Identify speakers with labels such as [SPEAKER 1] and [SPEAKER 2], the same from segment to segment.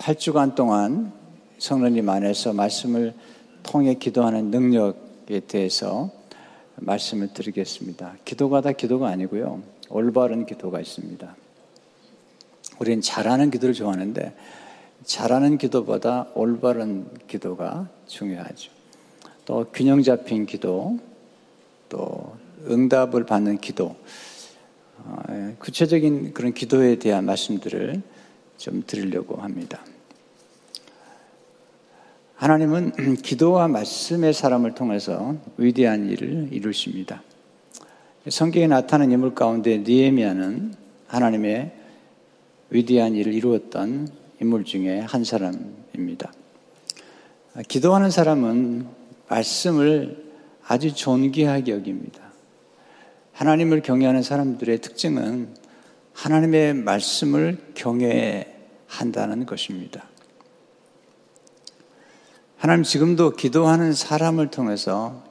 [SPEAKER 1] 8주간 동안 성령님 안에서 말씀을 통해 기도하는 능력에 대해서 말씀을 드리겠습니다. 기도가 다 기도가 아니고요. 올바른 기도가 있습니다. 우리는 잘하는 기도를 좋아하는데 잘하는 기도보다 올바른 기도가 중요하죠. 또 균형 잡힌 기도, 또 응답을 받는 기도, 어, 예, 구체적인 그런 기도에 대한 말씀들을 좀 드리려고 합니다. 하나님은 기도와 말씀의 사람을 통해서 위대한 일을 이루십니다. 성경에 나타난 인물 가운데 니에미아는 하나님의 위대한 일을 이루었던 인물 중에 한 사람입니다. 기도하는 사람은 말씀을 아주 존귀하게 여깁니다. 하나님을 경외하는 사람들의 특징은 하나님의 말씀을 경외한다는 것입니다. 하나님 지금도 기도하는 사람을 통해서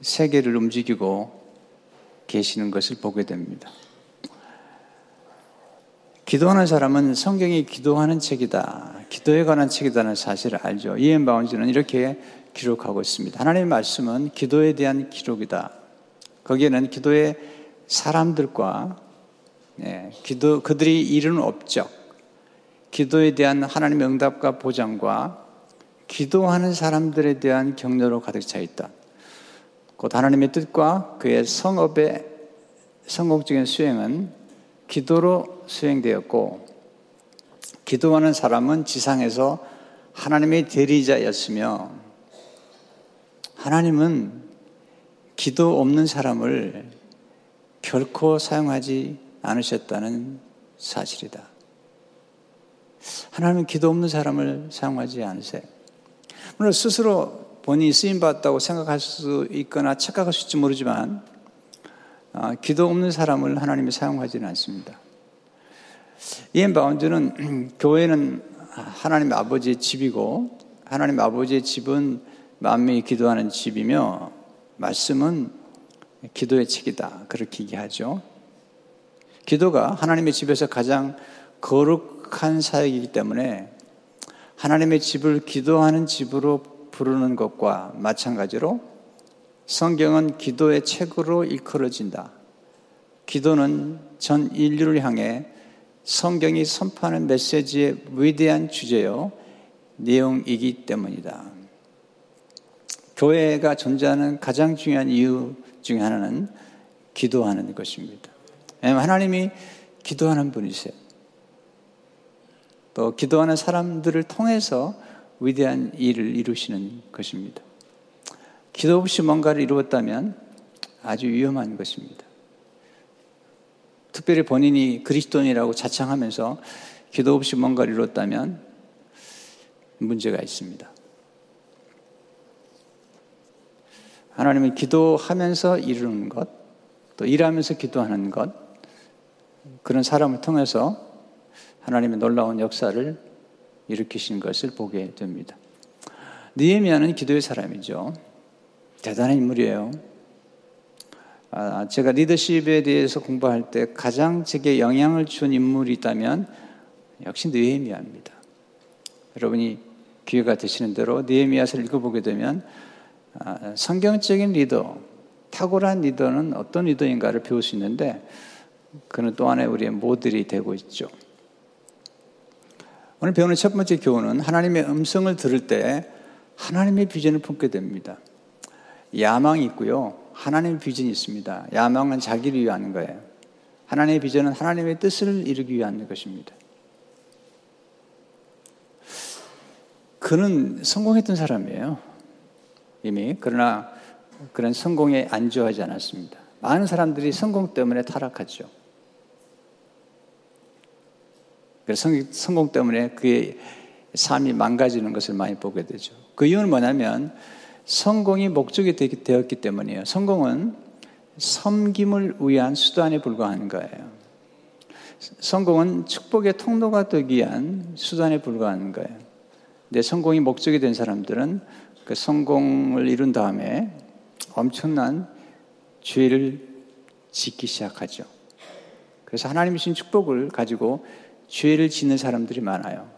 [SPEAKER 1] 세계를 움직이고 계시는 것을 보게 됩니다. 기도하는 사람은 성경이 기도하는 책이다. 기도에 관한 책이다는 사실을 알죠. 이엔 바운즈는 이렇게 기록하고 있습니다. 하나님의 말씀은 기도에 대한 기록이다. 거기에는 기도의 사람들과 네, 기도 그들이 이루는 업적, 기도에 대한 하나님의 응답과 보장과 기도하는 사람들에 대한 격려로 가득 차 있다. 곧 하나님의 뜻과 그의 성업의 성공적인 수행은 기도로 수행되었고, 기도하는 사람은 지상에서 하나님의 대리자였으며, 하나님은 기도 없는 사람을 결코 사용하지 않으셨다는 사실이다. 하나님은 기도 없는 사람을 사용하지 않으세요. 물론 스스로 본인이 쓰임받았다고 생각할 수 있거나 착각할 수 있을지 모르지만, 아, 기도 없는 사람을 하나님이 사용하지는 않습니다. 이엔 바운드는 교회는 하나님 아버지의 집이고, 하나님 아버지의 집은 만명이 기도하는 집이며, 말씀은 기도의 책이다. 그렇게 얘기하죠. 기도가 하나님의 집에서 가장 거룩한 사역이기 때문에 하나님의 집을 기도하는 집으로 부르는 것과 마찬가지로 성경은 기도의 책으로 일컬어진다. 기도는 전 인류를 향해 성경이 선포하는 메시지의 위대한 주제요, 내용이기 때문이다. 교회가 존재하는 가장 중요한 이유 중에 하나는 기도하는 것입니다. 하나님이 기도하는 분이세요. 또 기도하는 사람들을 통해서 위대한 일을 이루시는 것입니다. 기도 없이 뭔가를 이루었다면 아주 위험한 것입니다. 특별히 본인이 그리스도인이라고 자창하면서 기도 없이 뭔가를 이루었다면 문제가 있습니다. 하나님은 기도하면서 이루는 것, 또 일하면서 기도하는 것, 그런 사람을 통해서 하나님의 놀라운 역사를 일으키신 것을 보게 됩니다. 니에미아는 기도의 사람이죠. 대단한 인물이에요. 아, 제가 리더십에 대해서 공부할 때 가장 제게 영향을 준 인물이 있다면 역시 느헤미야입니다. 여러분이 기회가 되시는 대로 느헤미야를 읽어보게 되면 아, 성경적인 리더, 탁월한 리더는 어떤 리더인가를 배울 수 있는데 그는 또 하나의 우리의 모델이 되고 있죠. 오늘 배우는 첫 번째 교훈은 하나님의 음성을 들을 때 하나님의 비전을 품게 됩니다. 야망이 있고요. 하나님의 비전이 있습니다. 야망은 자기를 위한 거예요. 하나님의 비전은 하나님의 뜻을 이루기 위한 것입니다. 그는 성공했던 사람이에요. 이미 그러나 그런 성공에 안주하지 않았습니다. 많은 사람들이 성공 때문에 타락하죠. 그래서 성공 때문에 그의 삶이 망가지는 것을 많이 보게 되죠. 그 이유는 뭐냐면 성공이 목적이 되었기 때문이에요. 성공은 섬김을 위한 수단에 불과한 거예요. 성공은 축복의 통로가 되기 위한 수단에 불과한 거예요. 내 성공이 목적이 된 사람들은 그 성공을 이룬 다음에 엄청난 죄를 짓기 시작하죠. 그래서 하나님이 주신 축복을 가지고 죄를 짓는 사람들이 많아요.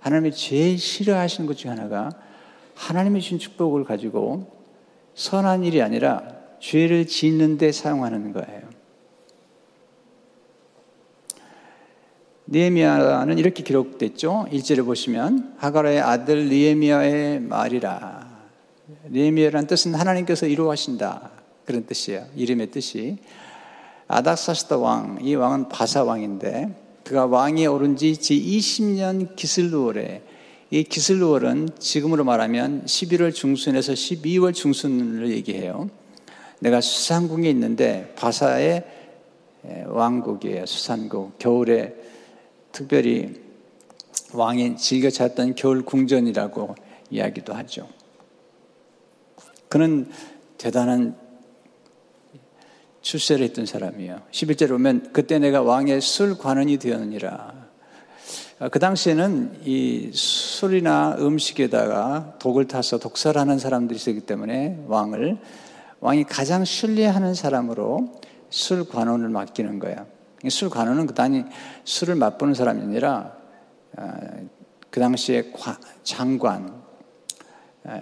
[SPEAKER 1] 하나님이 제일 싫어하시는 것 중에 하나가 하나님의 주신 축복을 가지고 선한 일이 아니라 죄를 짓는 데 사용하는 거예요. 니에미아는 이렇게 기록됐죠. 1절에 보시면 하가라의 아들 니에미아의 말이라. 니에미아라는 뜻은 하나님께서 이루하신다. 그런 뜻이에요. 이름의 뜻이. 아닥사스다 왕, 이 왕은 바사 왕인데 그가 왕에 오른 지 20년 기슬루월에 이 기슬루월은 지금으로 말하면 11월 중순에서 12월 중순을 얘기해요. 내가 수산궁에 있는데 바사의 왕국이에요. 수산국. 겨울에 특별히 왕이 즐겨 찾던 겨울 궁전이라고 이야기도 하죠. 그는 대단한 출세를 했던 사람이에요. 11절에 보면 그때 내가 왕의 술 관원이 되었느니라. 그 당시에는 이 술이나 음식에다가 독을 타서 독살하는 사람들이 있었기 때문에 왕을 왕이 가장 신뢰하는 사람으로 술 관원을 맡기는 거야. 술 관원은 그단이 술을 맛보는 사람이 아니라 아, 그 당시에 장관 아,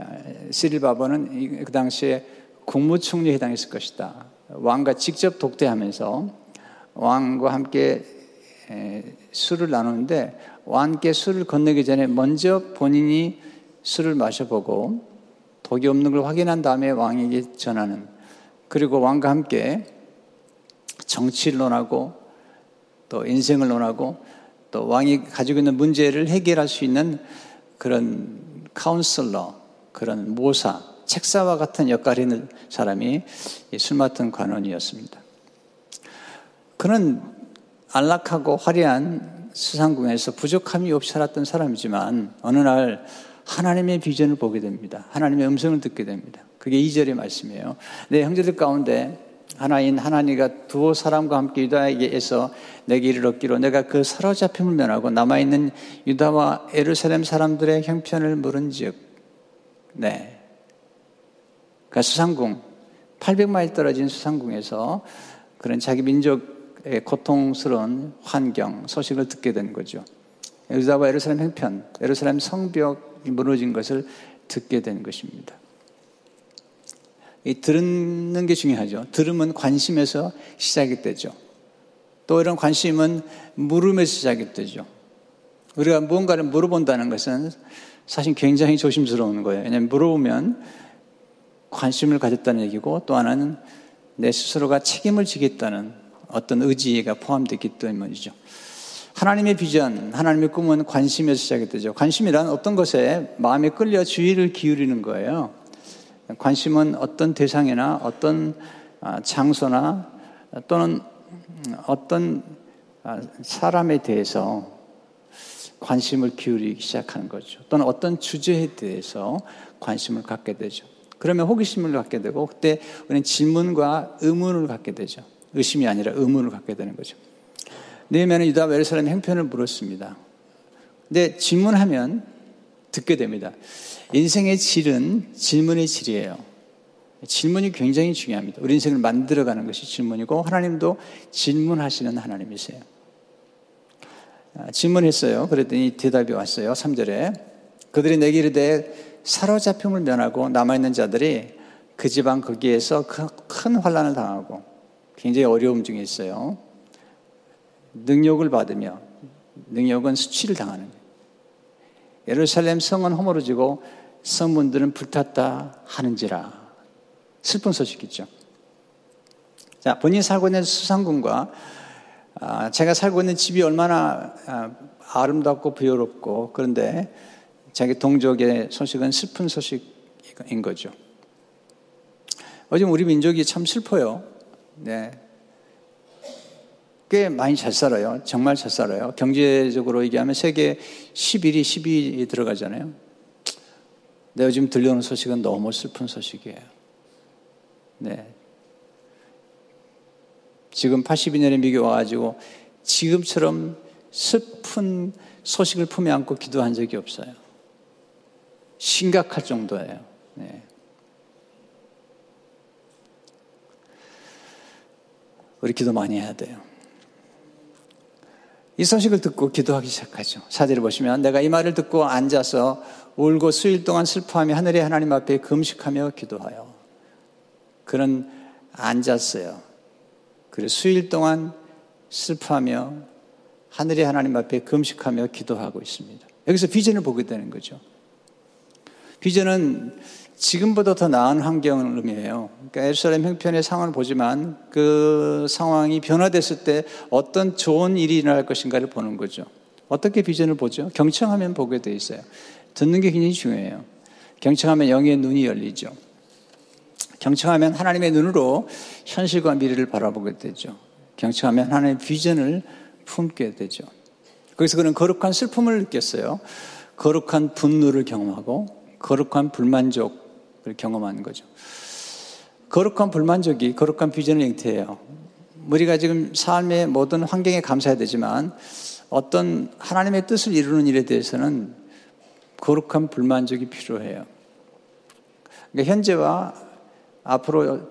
[SPEAKER 1] 시릴 바버는 그 당시에 국무총리에 해당했을 것이다. 왕과 직접 독대하면서 왕과 함께 술을 나누는데 왕께 술을 건네기 전에 먼저 본인이 술을 마셔보고 독이 없는 걸 확인한 다음에 왕에게 전하는 그리고 왕과 함께 정치를 논하고 또 인생을 논하고 또 왕이 가지고 있는 문제를 해결할 수 있는 그런 카운슬러, 그런 모사, 책사와 같은 역할을 했는 사람이 술 맡은 관원이었습니다. 그는 안락하고 화려한 수상궁에서 부족함이 없이 살았던 사람이지만 어느 날 하나님의 비전을 보게 됩니다. 하나님의 음성을 듣게 됩니다. 그게 2절의 말씀이에요. 내 형제들 가운데 하나인 하나님과 두 사람과 함께 유다에게서 내게 이르렀기로 내가 그 사로잡힘을 면하고 남아있는 유다와 에루살렘 사람들의 형편을 물은즉 네 그러니까 수상궁, 800마일 떨어진 수상궁에서 그런 자기 민족의 고통스러운 환경, 소식을 듣게 된 거죠. 유다와 예루살렘 행편, 예루살렘 성벽이 무너진 것을 듣게 된 것입니다. 이 듣는 게 중요하죠. 들으면 관심에서 시작이 되죠. 또 이런 관심은 물음에서 시작이 되죠. 우리가 무언가를 물어본다는 것은 사실 굉장히 조심스러운 거예요. 왜냐하면 물어보면 관심을 가졌다는 얘기고 또 하나는 내 스스로가 책임을 지겠다는 어떤 의지가 포함되기 때문이죠. 하나님의 비전, 하나님의 꿈은 관심에서 시작이 되죠. 관심이란 어떤 것에 마음에 끌려 주의를 기울이는 거예요. 관심은 어떤 대상이나 어떤 아, 장소나 또는 어떤 아, 사람에 대해서 관심을 기울이기 시작하는 거죠. 또는 어떤 주제에 대해서 관심을 갖게 되죠. 그러면 호기심을 갖게 되고 그때 우리는 질문과 의문을 갖게 되죠. 의심이 아니라 의문을 갖게 되는 거죠. 네면은 유다 베르사람 행편을 물었습니다. 근데 질문하면 듣게 됩니다. 인생의 질은 질문의 질이에요. 질문이 굉장히 중요합니다. 우리 인생을 만들어가는 것이 질문이고 하나님도 질문하시는 하나님이세요. 아, 질문했어요. 그랬더니 대답이 왔어요. 3절에 그들이 내게 이르되 사로잡힘을 면하고 남아있는 자들이 그 집안 거기에서 큰 환란을 당하고 굉장히 어려움 중에 있어요. 능력을 받으며 능력은 수치를 당하는 거예요. 예루살렘 성은 허물어지고 성문들은 불탔다 하는지라 슬픈 소식이죠. 자, 본인이 살고 있는 수상군과 아, 제가 살고 있는 집이 얼마나 아, 아름답고 부여롭고 그런데 자기 동족의 소식은 슬픈 소식인 거죠. 요즘 우리 민족이 참 슬퍼요. 네. 꽤 많이 잘 살아요. 정말 잘 살아요. 경제적으로 얘기하면 세계 11위, 12위 들어가잖아요. 근 요즘 들려오는 소식은 너무 슬픈 소식이에요. 네. 지금 82년에 미국 와가지고 지금처럼 슬픈 소식을 품에 안고 기도한 적이 없어요. 심각할 정도예요. 네. 우리 기도 많이 해야 돼요. 이 소식을 듣고 기도하기 시작하죠. 사절을 보시면 내가 이 말을 듣고 앉아서 울고 수일 동안 슬퍼하며 하늘의 하나님 앞에 금식하며 기도하여. 그는 앉았어요. 그리고 수일 동안 슬퍼하며 하늘의 하나님 앞에 금식하며 기도하고 있습니다. 여기서 비전을 보게 되는 거죠. 비전은 지금보다 더 나은 환경을 의미해요. 그러니까 에루살렘 형편의 상황을 보지만 그 상황이 변화됐을 때 어떤 좋은 일이 일어날 것인가를 보는 거죠. 어떻게 비전을 보죠? 경청하면 보게 돼 있어요. 듣는 게 굉장히 중요해요. 경청하면 영의 눈이 열리죠. 경청하면 하나님의 눈으로 현실과 미래를 바라보게 되죠. 경청하면 하나님의 비전을 품게 되죠. 거기서 그는 거룩한 슬픔을 느꼈어요. 거룩한 분노를 경험하고 거룩한 불만족을 경험하는 거죠. 거룩한 불만족이 거룩한 비전을 잉태해요. 우리가 지금 삶의 모든 환경에 감사해야 되지만 어떤 하나님의 뜻을 이루는 일에 대해서는 거룩한 불만족이 필요해요. 그러니까 현재와 앞으로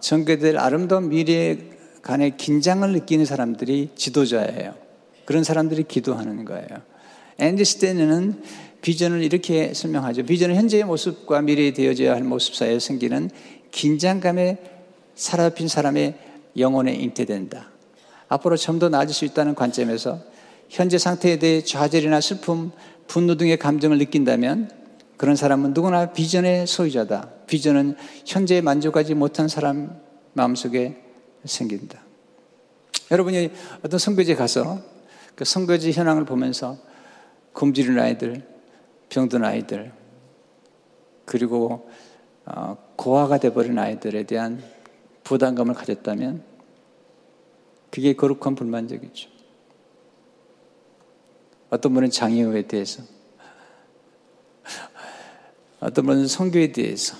[SPEAKER 1] 전개될 아름다운 미래 간의 긴장을 느끼는 사람들이 지도자예요. 그런 사람들이 기도하는 거예요. 앤디 스테는 비전을 이렇게 설명하죠. 비전은 현재의 모습과 미래에 되어져야 할 모습 사이에 생기는 긴장감에 사라진 사람의 영혼에 잉태된다. 앞으로 좀 더 나아질 수 있다는 관점에서 현재 상태에 대해 좌절이나 슬픔, 분노 등의 감정을 느낀다면 그런 사람은 누구나 비전의 소유자다. 비전은 현재에 만족하지 못한 사람 마음속에 생긴다. 여러분이 어떤 선교지에 가서 그 선교지 현황을 보면서 굶주린 아이들, 병든 아이들, 그리고 어, 고아가 돼버린 아이들에 대한 부담감을 가졌다면 그게 거룩한 불만족이죠. 어떤 분은 장애우에 대해서, 어떤 분은 선교에 대해서,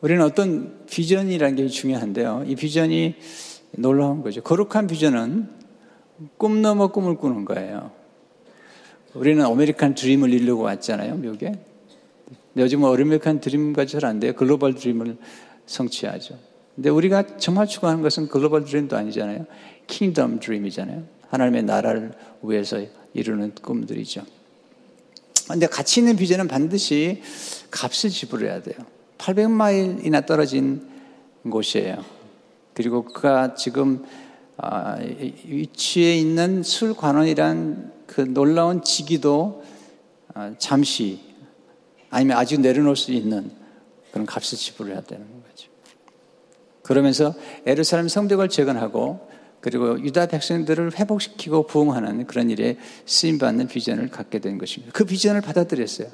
[SPEAKER 1] 우리는 어떤 비전이라는 게 중요한데요. 이 비전이 놀라운 거죠. 거룩한 비전은 꿈 넘어 꿈을 꾸는 거예요. 우리는 아메리칸 드림을 이루려고 왔잖아요, 미국에. 요즘은 아메리칸 드림 가지곤 안 돼요. global dream을 성취하죠. 근데 우리가 정말 추구하는 것은 global dream도 아니잖아요. 킹덤 드림이잖아요. 하나님의 나라를 위해서 이루는 꿈들이죠. 근데 가치 있는 비전은 반드시 값을 지불해야 돼요. 800마일이나 떨어진 곳이에요. 그리고 그가 지금 아, 위치에 있는 술관원이란 그 놀라운 직위도 아, 잠시 아니면 아직 내려놓을 수 있는 그런 값을 지불해야 되는 거죠. 그러면서 에르사렘 성벽을 재건하고 그리고 유다 백성들을 회복시키고 부흥하는 그런 일에 쓰임받는 비전을 갖게 된 것입니다. 그 비전을 받아들였어요.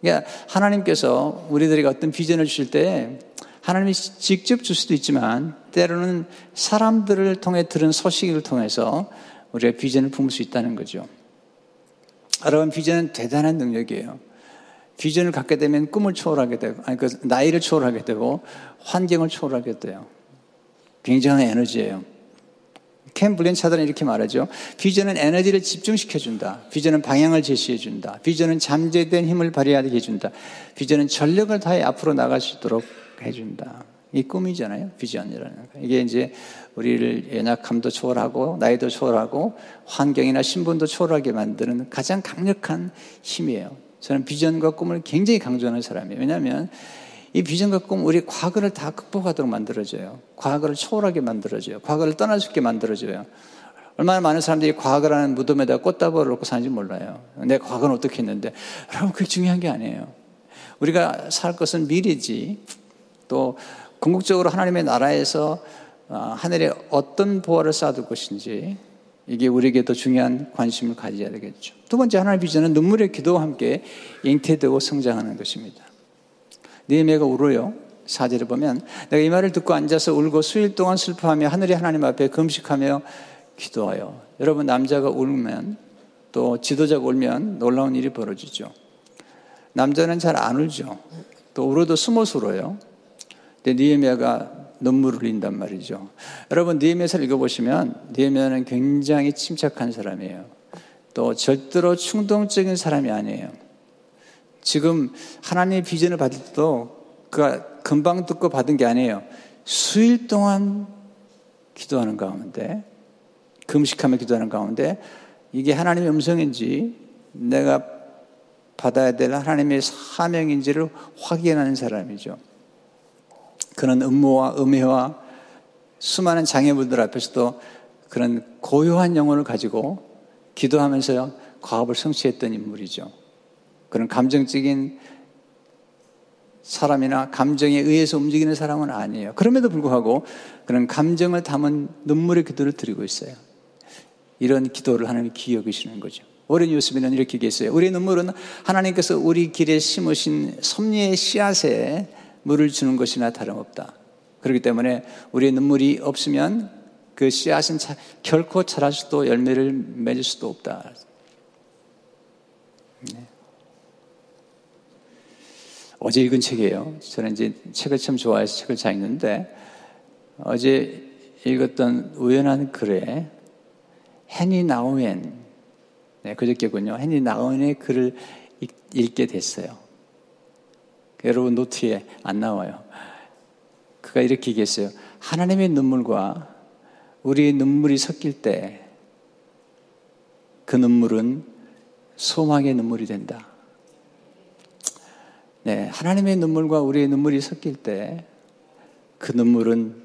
[SPEAKER 1] 그러니까 하나님께서 우리들에게 어떤 비전을 주실 때 하나님이 직접 줄 수도 있지만 때로는 사람들을 통해 들은 소식을 통해서 우리가 비전을 품을 수 있다는 거죠. 여러분 비전은 대단한 능력이에요. 비전을 갖게 되면 꿈을 초월하게 되고 아니 그 나이를 초월하게 되고 환경을 초월하게 돼요. 굉장한 에너지예요. 캠 블렌차드는 이렇게 말하죠. 비전은 에너지를 집중시켜준다. 비전은 방향을 제시해준다. 비전은 잠재된 힘을 발휘하게 해준다. 비전은 전력을 다해 앞으로 나갈 수 있도록 해준다. 이 꿈이잖아요. 비전이라는 거. 이게 이제 우리를 연약함도 초월하고 나이도 초월하고 환경이나 신분도 초월하게 만드는 가장 강력한 힘이에요. 저는 비전과 꿈을 굉장히 강조하는 사람이에요. 왜냐하면 이 비전과 꿈 우리 과거를 다 극복하도록 만들어줘요. 과거를 초월하게 만들어줘요. 과거를 떠날 수 있게 만들어줘요. 얼마나 많은 사람들이 과거라는 무덤에다 꽃다발을 놓고 사는지 몰라요. 내 과거는 어떻게 했는데 여러분 그게 중요한 게 아니에요. 우리가 살 것은 미래지 또 궁극적으로 하나님의 나라에서 어, 하늘에 어떤 보화를 쌓아둘 것인지 이게 우리에게 더 중요한 관심을 가져야 되겠죠. 두 번째 하나님의 비전은 눈물의 기도와 함께 잉태되고 성장하는 것입니다. 니에미가 울어요. 사절을 보면 내가 이 말을 듣고 앉아서 울고 수일 동안 슬퍼하며 하늘의 하나님 앞에 금식하며 기도하여 여러분 남자가 울면 또 지도자가 울면 놀라운 일이 벌어지죠. 남자는 잘 안 울죠. 또 울어도 숨어서 울어요. 근데 니에미아가 눈물을 흘린단 말이죠. 여러분 니에미아서 읽어보시면 니에미아는 굉장히 침착한 사람이에요. 또 절대로 충동적인 사람이 아니에요. 지금 하나님의 비전을 받을 때도 그가 금방 듣고 받은 게 아니에요. 수일 동안 기도하는 가운데, 금식하며 기도하는 가운데, 이게 하나님의 음성인지 내가 받아야 될 하나님의 사명인지를 확인하는 사람이죠. 그런 음모와 음해와 수많은 장애물들 앞에서도 그런 고요한 영혼을 가지고 기도하면서 과업을 성취했던 인물이죠. 그런 감정적인 사람이나 감정에 의해서 움직이는 사람은 아니에요. 그럼에도 불구하고 그런 감정을 담은 눈물의 기도를 드리고 있어요. 이런 기도를 하나님이 기억하시는 거죠. 오랜 요셉에는 이렇게 얘기했어요. 우리 눈물은 하나님께서 우리 길에 심으신 섭리의 씨앗에 물을 주는 것이나 다름없다. 그렇기 때문에 우리의 눈물이 없으면 그 씨앗은 자, 결코 자랄 수도 열매를 맺을 수도 없다. 네. 어제 읽은 책이에요. 저는 이제 책을 참 좋아해서 책을 잘 읽는데 어제 읽었던 우연한 글에 해니 나우엔 네, 그저께군요. 해니 나우엔의 글을 읽게 됐어요. 여러분 노트에 안 나와요. 그가 이렇게 얘기했어요. 하나님의 눈물과 우리의 눈물이 섞일 때 그 눈물은 소망의 눈물이 된다. 네, 하나님의 눈물과 우리의 눈물이 섞일 때 그 눈물은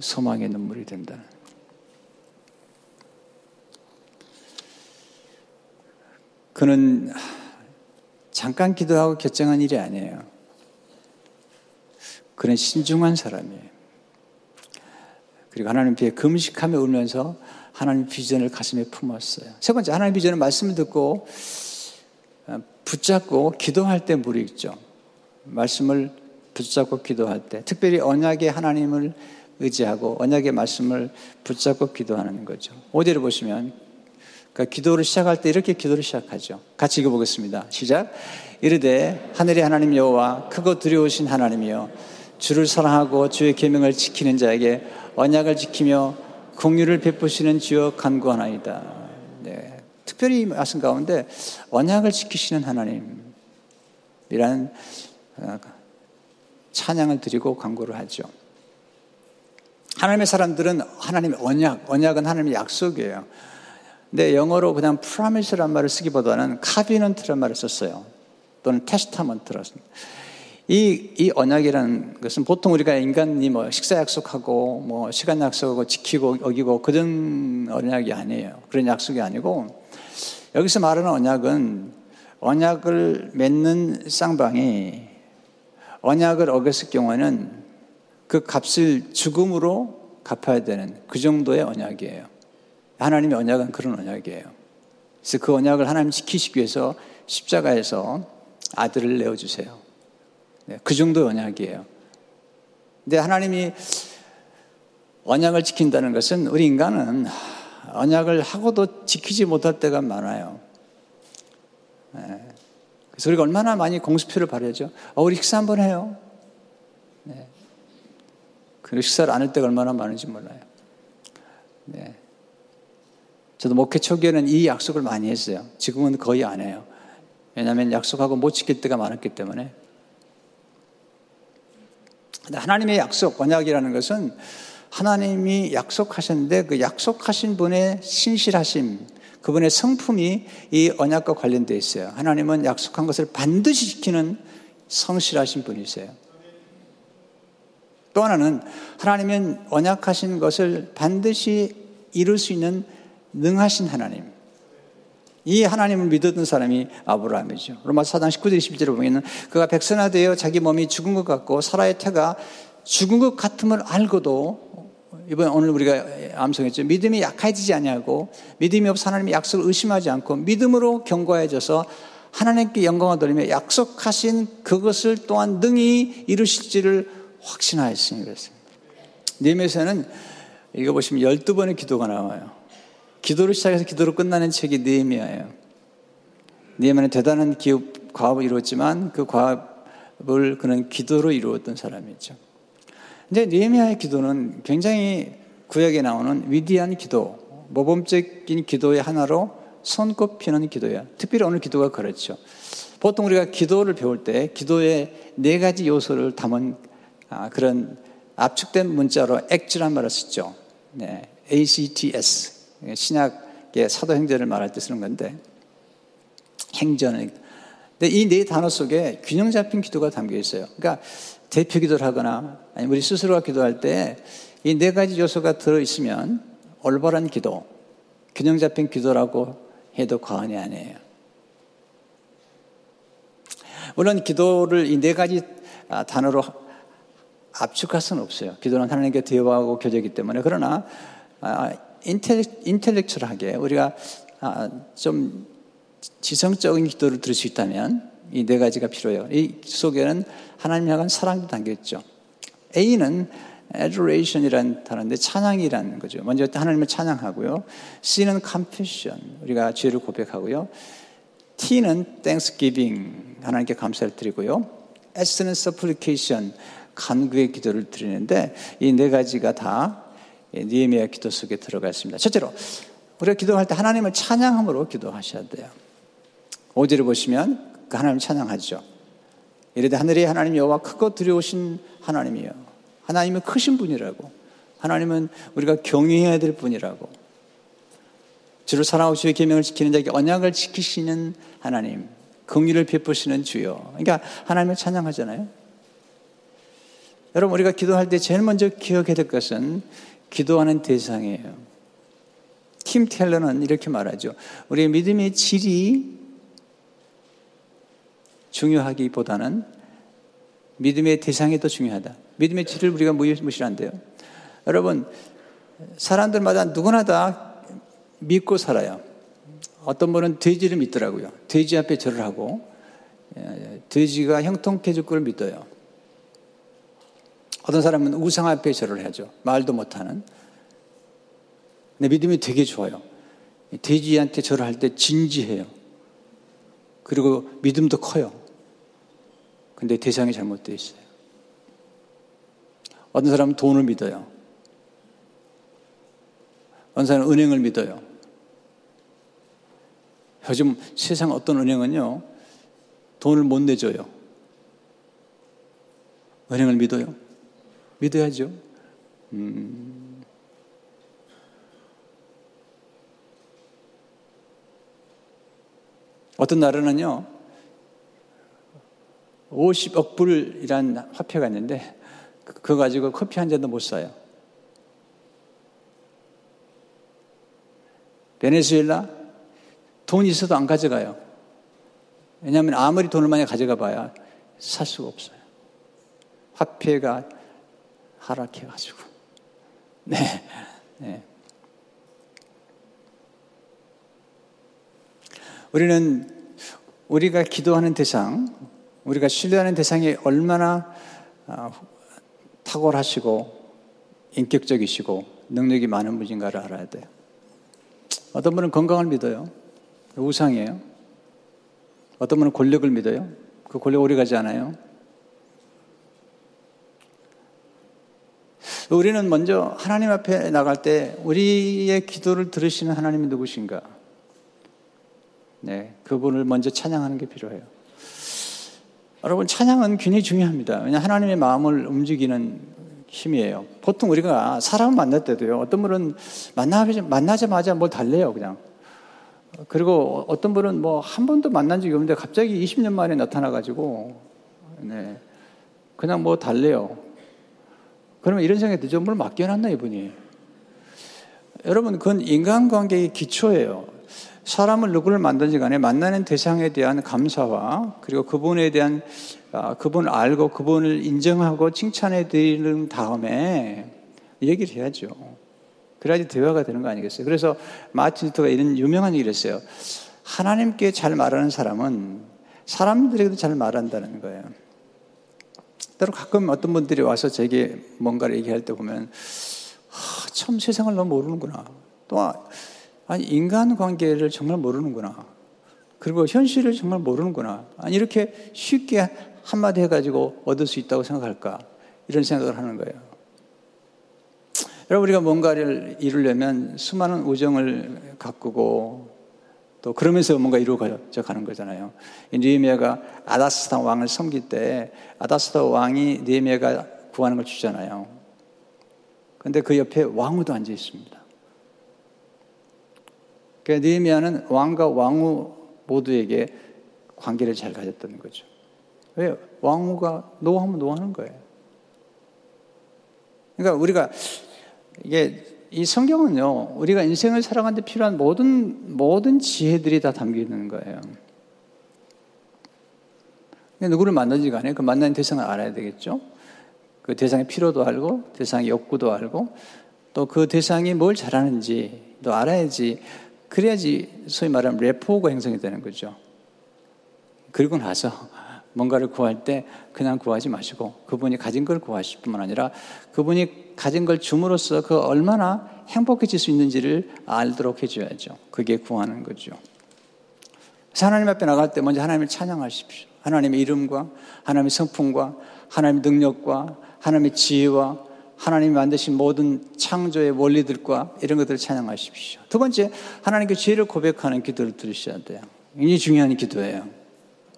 [SPEAKER 1] 소망의 눈물이 된다. 그는 잠깐 기도하고 결정한 일이 아니에요. 그는 신중한 사람이에요. 그리고 하나님 뒤에 금식하며 울면서 하나님 비전을 가슴에 품었어요. 세 번째, 하나님 비전은 말씀을 듣고 어, 붙잡고 기도할 때 있죠. 말씀을 붙잡고 기도할 때, 특별히 언약의 하나님을 의지하고 언약의 말씀을 붙잡고 기도하는 거죠. 5절을 보시면 그러니까 기도를 시작할 때 이렇게 기도를 시작하죠. 같이 읽어보겠습니다. 시작. 이르되 하늘의 하나님 여호와 크고 두려우신 하나님이여 주를 사랑하고 주의 계명을 지키는 자에게 언약을 지키며 공유를 베푸시는 주여 간구하나이다. 네. 특별히 말씀 가운데 언약을 지키시는 하나님이라는 어, 찬양을 드리고 광고를 하죠. 하나님의 사람들은 하나님의 언약, 언약은 하나님의 약속이에요. 근데 영어로 그냥 promise란 말을 쓰기보다는 covenant란 말을 썼어요. 또는 testament라습니다. 이, 이 언약이라는 것은 보통 우리가 인간이 뭐 식사 약속하고 뭐 시간 약속하고 지키고 어기고 그런 언약이 아니에요. 그런 약속이 아니고 여기서 말하는 언약은 언약을 맺는 쌍방이 언약을 어겼을 경우에는 그 값을 죽음으로 갚아야 되는 그 정도의 언약이에요. 하나님의 언약은 그런 언약이에요. 그래서 그 언약을 하나님 지키시기 위해서 십자가에서 아들을 내어주세요. 네, 그 정도 언약이에요. 근데 하나님이 언약을 지킨다는 것은 우리 인간은 언약을 하고도 지키지 못할 때가 많아요. 네. 그래서 우리가 얼마나 많이 공수표를 바라죠. 어, 우리 식사 한번 해요. 네. 그 식사를 안 할 때가 얼마나 많은지 몰라요. 네. 저도 목회 초기에는 이 약속을 많이 했어요. 지금은 거의 안 해요. 왜냐하면 약속하고 못 지킬 때가 많았기 때문에. 하나님의 약속, 언약이라는 것은 하나님이 약속하셨는데 그 약속하신 분의 신실하심, 그분의 성품이 이 언약과 관련되어 있어요. 하나님은 약속한 것을 반드시 지키는 성실하신 분이세요. 또 하나는 하나님은 언약하신 것을 반드시 이룰 수 있는 능하신 하나님. 이 하나님을 믿었던 사람이 아브라함이죠. 로마서 4장 19절 21절을 보면 그가 백선화 되어 자기 몸이 죽은 것 같고 사라의 태가 죽은 것 같음을 알고도 이번 오늘 우리가 암송했죠. 믿음이 약해지지 않냐고 믿음이 없어 하나님의 약속을 의심하지 않고 믿음으로 경고해져서 하나님께 영광을 돌리며 약속하신 그것을 또한 능히 이루실지를 확신하였으니 그랬습니다. 니에서는 읽어보시면 12번의 기도가 나와요. 기도를 시작해서 기도로 끝나는 책이 느헤미야예요. 느헤미야는 대단한 기업, 과업을 이루었지만 그 과업을 그는 기도로 이루었던 사람이죠. 근데 느헤미야의 기도는 굉장히 구약에 나오는 위대한 기도, 모범적인 기도의 하나로 손꼽히는 기도예요. 특별히 오늘 기도가 그렇죠. 보통 우리가 기도를 배울 때 기도의 네 가지 요소를 담은 아, 그런 압축된 문자로 액지란 말을 쓰죠. 네, ACTS. 신약의 사도행전을 말할 때 쓰는 건데, 행전은. 근데 이 네 단어 속에 균형 잡힌 기도가 담겨 있어요. 그러니까 대표 기도를 하거나, 아니면 우리 스스로가 기도할 때 이 네 가지 요소가 들어 있으면 올바른 기도, 균형 잡힌 기도라고 해도 과언이 아니에요. 물론 기도를 이 네 가지 아, 단어로 압축할 수는 없어요. 기도는 하나님께 대화하고 교제이기 때문에. 그러나, 아, 인텔렉, 츄얼하게 우리가 아, 좀 지성적인 기도를 들을 수 있다면 이 네 가지가 필요해요. 이 속에는 하나님 향한 사랑도 담겨 있죠. A는 adoration이라는 단어인데 찬양이라는 거죠. 먼저 하나님을 찬양하고요. C는 confession, 우리가 죄를 고백하고요. T는 thanksgiving, 하나님께 감사를 드리고요. S는 supplication, 간구의 기도를 드리는데 이 네 가지가 다 니에미아 기도 속에 들어가 있습니다. 첫째로 우리가 기도할 때 하나님을 찬양함으로 기도하셔야 돼요. 5절을 보시면 그 하나님 찬양하죠. 이르되 하늘의 하나님 여호와 크고 두려우신 하나님이요. 하나님은 크신 분이라고. 하나님은 우리가 경외해야 될 분이라고. 주를 사랑하고 주의 계명을 지키는 자에게 언약을 지키시는 하나님, 긍휼을 베푸시는 주요. 그러니까 하나님을 찬양하잖아요. 여러분 우리가 기도할 때 제일 먼저 기억해야 될 것은 기도하는 대상이에요. 팀 텔러는 이렇게 말하죠. 우리의 믿음의 질이 중요하기보다는 믿음의 대상이 더 중요하다. 믿음의 질을 우리가 무시한대요. 여러분, 사람들마다 누구나 다 믿고 살아요. 어떤 분은 돼지를 믿더라고요. 돼지 앞에 절을 하고, 예, 돼지가 형통해질 걸 믿어요. 어떤 사람은 우상 앞에 절을 하죠. 말도 못하는. 내 믿음이 되게 좋아요. 돼지한테 절을 할 때 진지해요. 그리고 믿음도 커요. 근데 대상이 잘못되어 있어요. 어떤 사람은 돈을 믿어요. 어떤 사람은 은행을 믿어요. 요즘 세상 어떤 은행은요, 돈을 못 내줘요. 은행을 믿어요. 믿어야죠. 음. 어떤 나라는요, 50억 불이란 화폐가 있는데, 그거 가지고 커피 한 잔도 못 사요. 베네수엘라, 돈 있어도 안 가져가요. 왜냐하면 아무리 돈을 많이 가져가 봐야 살 수가 없어요. 화폐가 하락해가지고. 네. 네. 우리는 우리가 기도하는 대상, 우리가 신뢰하는 대상이 얼마나 아, 탁월하시고 인격적이시고 능력이 많은 분인가를 알아야 돼요. 어떤 분은 건강을 믿어요. 우상이에요. 어떤 분은 권력을 믿어요. 그 권력 오래 가지 않아요. 우리는 먼저 하나님 앞에 나갈 때 우리의 기도를 들으시는 하나님이 누구신가? 네, 그분을 먼저 찬양하는 게 필요해요. 여러분, 찬양은 굉장히 중요합니다. 왜냐 하나님의 마음을 움직이는 힘이에요. 보통 우리가 사람을 만날 때도요, 어떤 분은 만나자마자 뭘 달래요, 그냥. 그리고 어떤 분은 뭐 한 번도 만난 적이 없는데 갑자기 20년 만에 나타나가지고, 네, 그냥 뭐 달래요. 그러면 이런 생각이 들죠. 뭘 맡겨놨나, 이분이. 여러분, 그건 인간관계의 기초예요. 사람을 누구를 만든지 간에 만나는 대상에 대한 감사와 그리고 그분에 대한 아, 그분을 알고 그분을 인정하고 칭찬해 드리는 다음에 얘기를 해야죠. 그래야지 대화가 되는 거 아니겠어요? 그래서 마틴 루터가 이런 유명한 얘기를 했어요. 하나님께 잘 말하는 사람은 사람들에게도 잘 말한다는 거예요. 때로 가끔 어떤 분들이 와서 제게 뭔가를 얘기할 때 보면 아, 참 세상을 너무 모르는구나. 또 아니 인간 관계를 정말 모르는구나. 그리고 현실을 정말 모르는구나. 아니 이렇게 쉽게 한마디 해가지고 얻을 수 있다고 생각할까? 이런 생각을 하는 거예요. 여러분 우리가 뭔가를 이루려면 수많은 우정을 가꾸고 또 그러면서 뭔가 이루어져 가는 거잖아요. 니에미아가 아다스타 왕을 섬길 때 아다스타 왕이 니에미아가 구하는 걸 주잖아요. 근데 그 옆에 왕후도 앉아 있습니다. 그러니까 느헤미야는 왕과 왕후 모두에게 관계를 잘 가졌다는 거죠. 왜? 왕후가 노하면 노하는 거예요. 그러니까 우리가 이게 이 성경은요, 우리가 인생을 살아가는 데 필요한 모든, 모든 지혜들이 다 담겨 있는 거예요. 누구를 만나지 간에 그 만나는 대상을 알아야 되겠죠? 그 대상의 필요도 알고, 대상의 욕구도 알고, 또 그 대상이 뭘 잘하는지 또 알아야지, 그래야지 소위 말하면 레포가 형성이 되는 거죠. 그리고 나서 뭔가를 구할 때 그냥 구하지 마시고 그분이 가진 걸 구하실 뿐만 아니라 그분이 가진 걸 줌으로써 그 얼마나 행복해질 수 있는지를 알도록 해줘야죠. 그게 구하는 거죠. 하나님 앞에 나갈 때 먼저 하나님을 찬양하십시오. 하나님의 이름과 하나님의 성품과 하나님의 능력과 하나님의 지혜와 하나님이 만드신 모든 창조의 원리들과 이런 것들을 찬양하십시오. 두 번째, 하나님께 죄를 고백하는 기도를 들으셔야 돼요. 굉장히 중요한 기도예요.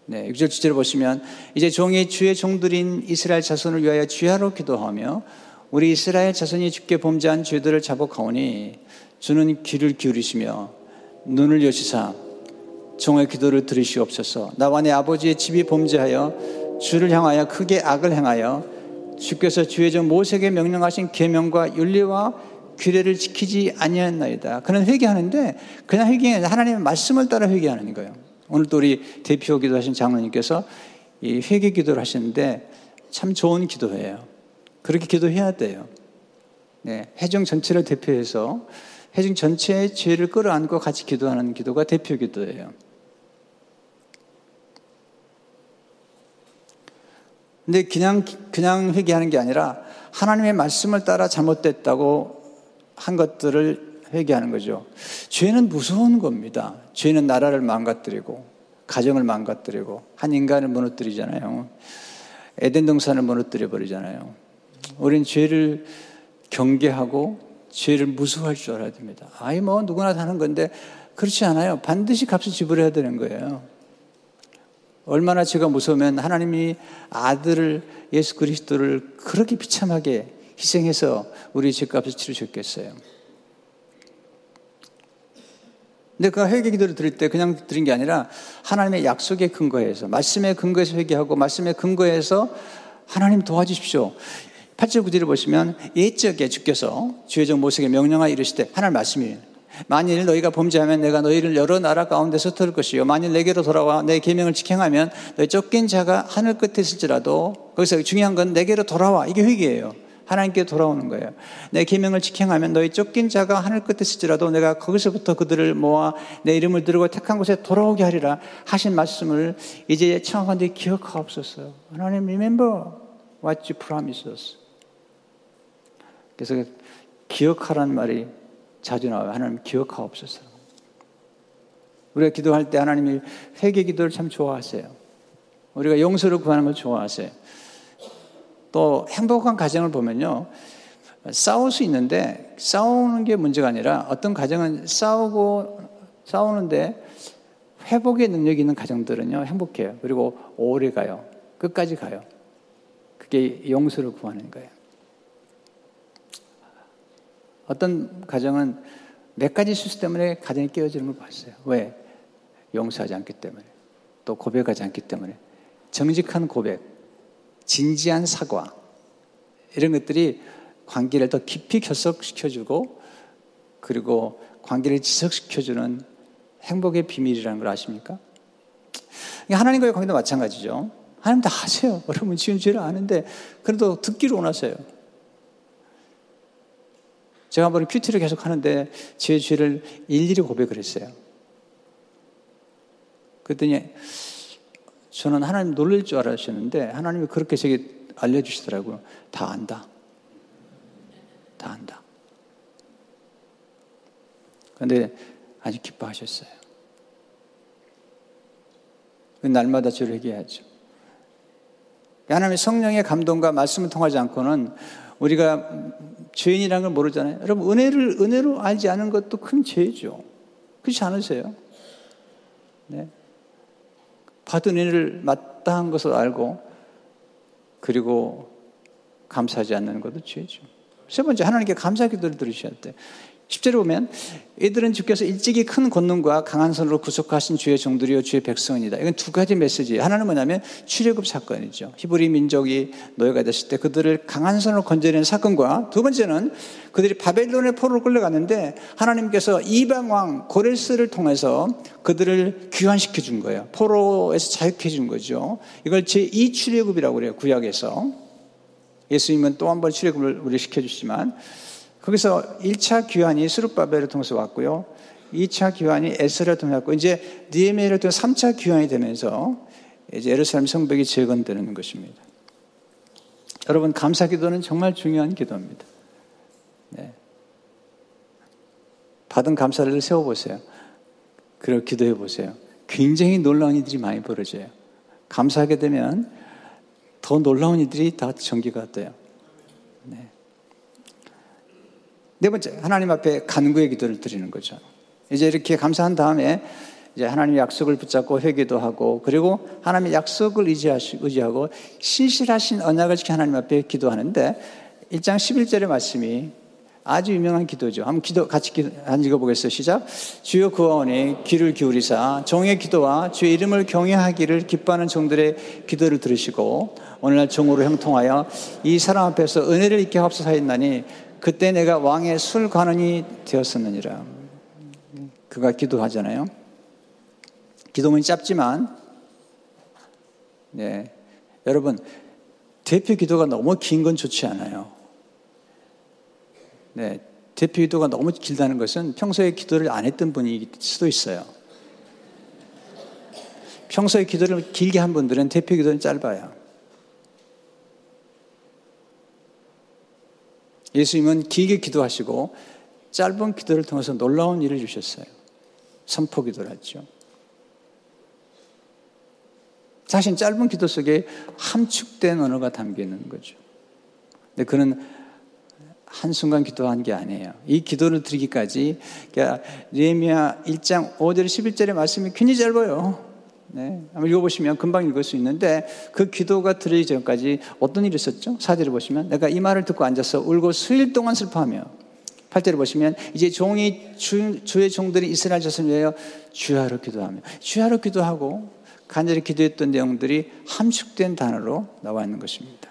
[SPEAKER 1] 네, 6절 7절 보시면 이제 종이 주의 종들인 이스라엘 자손을 위하여 주야로 기도하며 우리 이스라엘 자손이 주께 범죄한 죄들을 자복하오니 주는 귀를 기울이시며 눈을 여시사 종의 기도를 들으시옵소서 나와 내 아버지의 집이 범죄하여 주를 향하여 크게 악을 행하여 주께서 주의 종 모세에게 명령하신 계명과 윤리와 규례를 지키지 아니하였나이다. 그는 회개하는데 그냥 회개해 하나님의 말씀을 따라 회개하는 거예요. 오늘 또 우리 대표 기도하신 장로님께서 이 회개 기도를 하시는데 참 좋은 기도예요. 그렇게 기도해야 돼요. 네, 해중 전체를 대표해서 해중 전체의 죄를 끌어안고 같이 기도하는 기도가 대표 기도예요. 근데 그냥 그냥 회개하는 게 아니라 하나님의 말씀을 따라 잘못됐다고 한 것들을 회개하는 거죠. 죄는 무서운 겁니다. 죄는 나라를 망가뜨리고 가정을 망가뜨리고 한 인간을 무너뜨리잖아요. 에덴 동산을 무너뜨려 버리잖아요. 우리는 죄를 경계하고 죄를 무서워할 줄 알아야 됩니다. 아이 뭐 누구나 사는 건데 그렇지 않아요. 반드시 값을 지불해야 되는 거예요. 얼마나 죄가 무서우면 하나님이 아들을 예수 그리스도를 그렇게 비참하게 희생해서 우리 죄값을 치르셨겠어요. 근데 그 회개 기도를 드릴 때 그냥 드린 게 아니라 하나님의 약속에 근거해서 말씀에 근거해서 회개하고 말씀에 근거해서 하나님 도와주십시오. 8절 9절을 보시면 예적에 주께서 주의 종 모세에게 명령하여 이르시되 하나님 말씀이에요. 만일 너희가 범죄하면 내가 너희를 여러 나라 가운데서 틀 것이요 만일 내게로 돌아와 내 계명을 지행하면 너희 쫓긴 자가 하늘 끝에 있을지라도 거기서 중요한 건 내게로 돌아와 이게 회개예요. 하나님께 돌아오는 거예요. 내 계명을 지행하면 너희 쫓긴 자가 하늘 끝에 있을지라도 내가 거기서부터 그들을 모아 내 이름을 들고 택한 곳에 돌아오게 하리라 하신 말씀을 이제 청하건대 기억하옵소서. 하나님 remember what you promised us. 그래서 기억하라는 말이 자주 나와요. 하나님 기억하옵소서. 우리가 기도할 때 하나님이 회개 기도를 참 좋아하세요. 우리가 용서를 구하는 걸 좋아하세요. 또 행복한 가정을 보면요. 싸울 수 있는데 싸우는 게 문제가 아니라 어떤 가정은 싸우고 싸우는데 회복의 능력이 있는 가정들은요 행복해요. 그리고 오래 가요. 끝까지 가요. 그게 용서를 구하는 거예요. 어떤 가정은 몇 가지 실수 때문에 가정이 깨어지는 걸 봤어요. 왜? 용서하지 않기 때문에. 또 고백하지 않기 때문에. 정직한 고백. 진지한 사과 이런 것들이 관계를 더 깊이 결속시켜주고 그리고 관계를 지속시켜주는 행복의 비밀이라는 걸 아십니까? 하나님과의 관계도 마찬가지죠. 하나님 다 아세요. 여러분 지은 죄를 아는데 그래도 듣기로 원하세요. 제가 한번 큐티를 계속 하는데 제 죄를 일일이 고백을 했어요. 그랬더니 저는 하나님 놀랄 줄 알았었는데 하나님이 그렇게 제게 알려주시더라고요. 다 안다. 다 안다. 그런데 아주 기뻐하셨어요. 그 날마다 저를 회개하죠. 하나님의 성령의 감동과 말씀을 통하지 않고는 우리가 죄인이라는 걸 모르잖아요. 여러분, 은혜를, 은혜로 알지 않은 것도 큰 죄죠. 그렇지 않으세요? 네. 받은 은혜를 마땅한 것을 알고 그리고 감사하지 않는 것도 죄죠. 세 번째, 하나님께 감사 기도를 들으셔야 돼. 10절에 보면 이들은 주께서 일찍이 큰 권능과 강한 손으로 구속하신 주의 종들이요 주의 백성이다. 이건 두 가지 메시지예요. 하나는 뭐냐면 출애굽 사건이죠. 히브리 민족이 노예가 됐을 때 그들을 강한 손으로 건져내는 사건과 두 번째는 그들이 바벨론의 포로로 끌려갔는데 하나님께서 이방 왕 고레스를 통해서 그들을 귀환시켜 준 거예요. 포로에서 자유케 해준 거죠. 이걸 제2 출애굽이라고 그래요. 구약에서. 예수님은 또 한 번 출애굽을 우리 시켜 주시지만 거기서 1차 귀환이 수르바벨을 통해서 왔고요. 2차 귀환이 에스라를 통해 왔고 이제 니에메를 통해 3차 귀환이 되면서 이제 예루살렘 성벽이 재건되는 것입니다. 여러분 감사 기도는 정말 중요한 기도입니다. 네. 받은 감사를 세워보세요. 그리고 기도해 보세요. 굉장히 놀라운 일들이 많이 벌어져요. 감사하게 되면 더 놀라운 일들이 다 전개가 돼요. 네. 네 번째, 하나님 앞에 간구의 기도를 드리는 거죠. 이제 이렇게 감사한 다음에 이제 하나님의 약속을 붙잡고 회개도 하고 그리고 하나님의 약속을 의지하고 신실하신 언약을 지켜 하나님 앞에 기도하는데 1장 11절의 말씀이 아주 유명한 기도죠. 한번 기도 같이 기도, 한 읽어보겠어요. 시작. 주여 구하오니 귀를 기울이사 종의 기도와 주의 이름을 경외하기를 기뻐하는 종들의 기도를 들으시고 오늘날 종으로 형통하여 이 사람 앞에서 은혜를 잊게 합소하였나니 그때 내가 왕의 술 관원이 되었었느니라. 그가 기도하잖아요. 기도문이 짧지만, 네. 여러분, 대표 기도가 너무 긴 건 좋지 않아요. 네. 대표 기도가 너무 길다는 것은 평소에 기도를 안 했던 분일 수도 있어요. 평소에 기도를 길게 한 분들은 대표 기도는 짧아요. 예수님은 길게 기도하시고 짧은 기도를 통해서 놀라운 일을 주셨어요. 선포 기도를 했죠. 사실 짧은 기도 속에 함축된 언어가 담겨 있는 거죠. 근데 그는 한순간 기도한 게 아니에요. 이 기도를 드리기까지, 그러니까 예미야 1장 5절 11절의 말씀이 굉장히 짧아요. 네. 한번 읽어보시면 금방 읽을 수 있는데 그 기도가 들어기 전까지 어떤 일이 있었죠? 사절을 보시면 내가 이 말을 듣고 앉아서 울고 수일 동안 슬퍼하며 8절을 보시면 이제 종이 주, 주의 종들이 이스라엘 자손을 위하여 주야로 기도하며 주야로 기도하고 간절히 기도했던 내용들이 함축된 단어로 나와 있는 것입니다.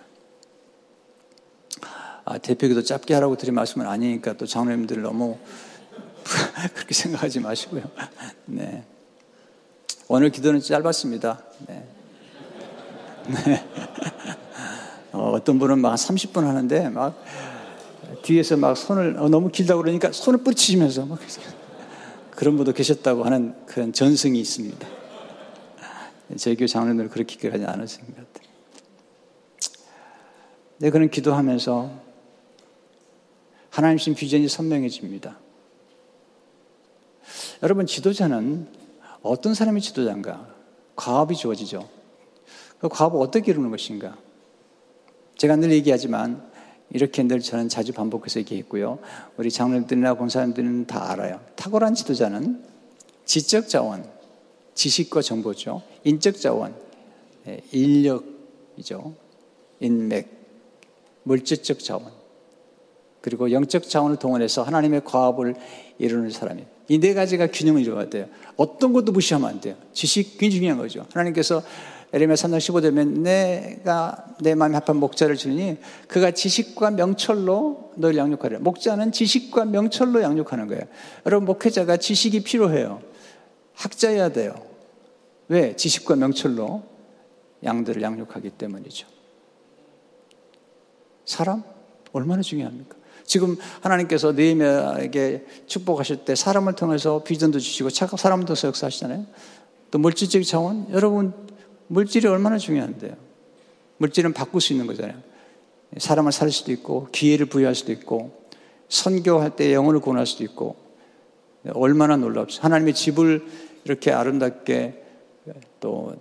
[SPEAKER 1] 아, 대표기도 짧게 하라고 드린 말씀은 아니니까 또 장로님들 너무 그렇게 생각하지 마시고요. 네. 오늘 기도는 짧았습니다. 네. 네. 어, 떤 분은 막 30분 하는데 막 뒤에서 막 손을 어, 너무 길다고 그러니까 손을 뿌리치면서 막 그런 분도 계셨다고 하는 그런 전승이 있습니다. 제 교회 장로들 그렇게 하지 않으신 것 같아요. 네, 그런 기도하면서 하나님 신 비전이 선명해집니다. 여러분, 지도자는 어떤 사람이 지도자인가? 과업이 주어지죠. 그 과업을 어떻게 이루는 것인가? 제가 늘 얘기하지만 이렇게 늘 저는 자주 반복해서 얘기했고요. 우리 장로님들이나 권사님들은 다 알아요. 탁월한 지도자는 지적 자원, 지식과 정보죠. 인적 자원, 예, 인력이죠. 인맥, 물질적 자원, 그리고 영적 자원을 동원해서 하나님의 과업을 이루는 사람이에요. 이 네 가지가 균형을 이루어야 돼요. 어떤 것도 무시하면 안 돼요. 지식 굉장히 중요한 거죠. 하나님께서 에레미야 3장 15절면 내가 내 마음에 합한 목자를 주니 그가 지식과 명철로 너를 양육하리라. 목자는 지식과 명철로 양육하는 거예요. 여러분 목회자가 지식이 필요해요. 학자여야 돼요. 왜? 지식과 명철로 양들을 양육하기 때문이죠. 사람 얼마나 중요합니까? 지금 하나님께서 느헤미야에게 축복하실 때 사람을 통해서 비전도 주시고 사람을 통해서 역사하시잖아요. 또 물질적 자원 여러분 물질이 얼마나 중요한데요. 물질은 바꿀 수 있는 거잖아요. 사람을 살 수도 있고 기회를 부여할 수도 있고 선교할 때 영혼을 구원할 수도 있고 얼마나 놀랍죠. 하나님의 집을 이렇게 아름답게 또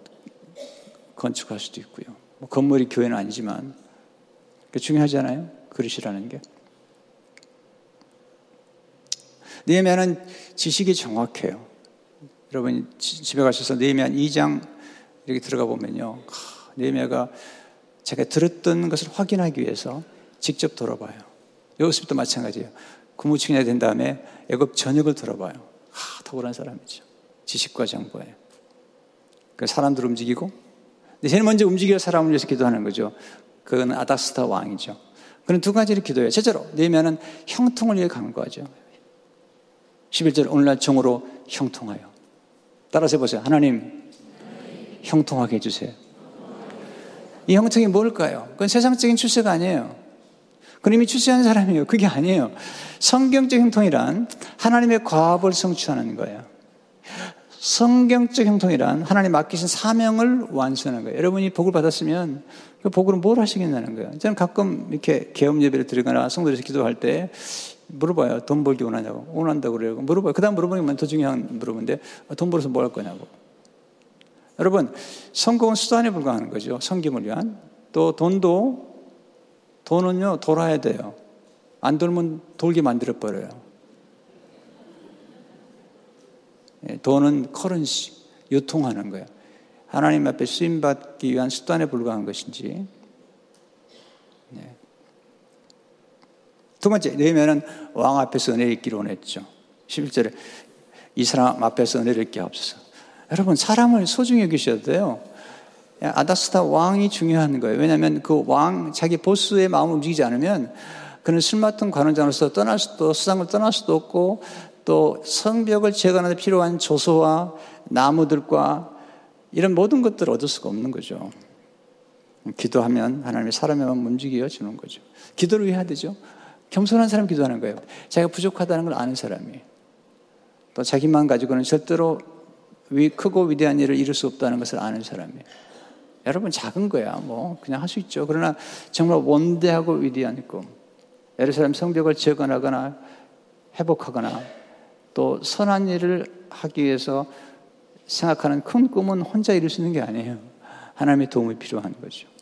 [SPEAKER 1] 건축할 수도 있고요. 뭐 건물이 교회는 아니지만 중요하잖아요. 그릇이라는 게. 느헤미야는 지식이 정확해요. 여러분 집에 가셔서 느헤미야 2장 이렇게 들어가 보면요. 느헤미야가 제가 들었던 것을 확인하기 위해서 직접 들어봐요. 여기서부터 마찬가지예요. 국무총리가 된 다음에 애굽 전역을 돌아봐요. 하, 탁월한 사람이죠. 지식과 정보에. 그 사람들 움직이고, 제일 먼저 움직여 사람을 위해서 기도하는 거죠. 그건 아닥스타 왕이죠. 그런 두 가지를 기도해요. 첫째로, 내면은 형통을 위해 간구하죠. 11절, 오늘날 정으로 형통하여. 따라서 해보세요. 하나님, 형통하게 해주세요. 이 형통이 뭘까요? 그건 세상적인 출세가 아니에요. 그건 이미 출세한 사람이에요. 그게 아니에요. 성경적 형통이란 하나님의 과업을 성취하는 거예요. 성경적 형통이란 하나님 맡기신 사명을 완수하는 거예요. 여러분이 복을 받았으면 그 복으로 뭘 하시겠냐는 거예요. 저는 가끔 이렇게 개업 예배를 드리거나 성도에서 기도할 때 물어봐요. 돈 벌기 원하냐고. 원한다고 그래요. 물어봐요. 그 다음 물어보는 게더 중요한 물어보는데 돈 벌어서 뭘할 거냐고. 여러분, 성공은 수단에 불과하는 거죠. 성김을 위한. 또 돈도, 돈은요, 돌아야 돼요. 안 돌면 돌게 만들어버려요. 예, 돈은 커런시, 유통하는 거예요. 하나님 앞에 쓰임받기 위한 수단에 불과한 것인지. 두 번째, 내면은 왕 앞에서 은혜 있기를 원했죠. 11절에 이 사람 앞에서 은혜를 있게 하옵소서. 여러분, 사람을 소중히 여기셔야 돼요. 아다스타 왕이 중요한 거예요. 왜냐하면 그 왕, 자기 보스의 마음을 움직이지 않으면 그는 술 맡은 관원장으로서 떠날 수도, 수상을 떠날 수도 없고 또 성벽을 재건하는 데 필요한 조소와 나무들과 이런 모든 것들을 얻을 수가 없는 거죠. 기도하면 하나님의 마음 움직여 주는 거죠. 기도를 해야 되죠. 겸손한 사람 기도하는 거예요. 자기가 부족하다는 걸 아는 사람이. 또 자기만 가지고는 절대로 위, 크고 위대한 일을 이룰 수 없다는 것을 아는 사람이에요. 여러분 작은 거야. 뭐 그냥 할 수 있죠. 그러나 정말 원대하고 위대한 꿈. 예루살렘 성벽을 재건하거나 회복하거나 또 선한 일을 하기 위해서 생각하는 큰 꿈은 혼자 이룰 수 있는 게 아니에요. 하나님의 도움이 필요한 거죠.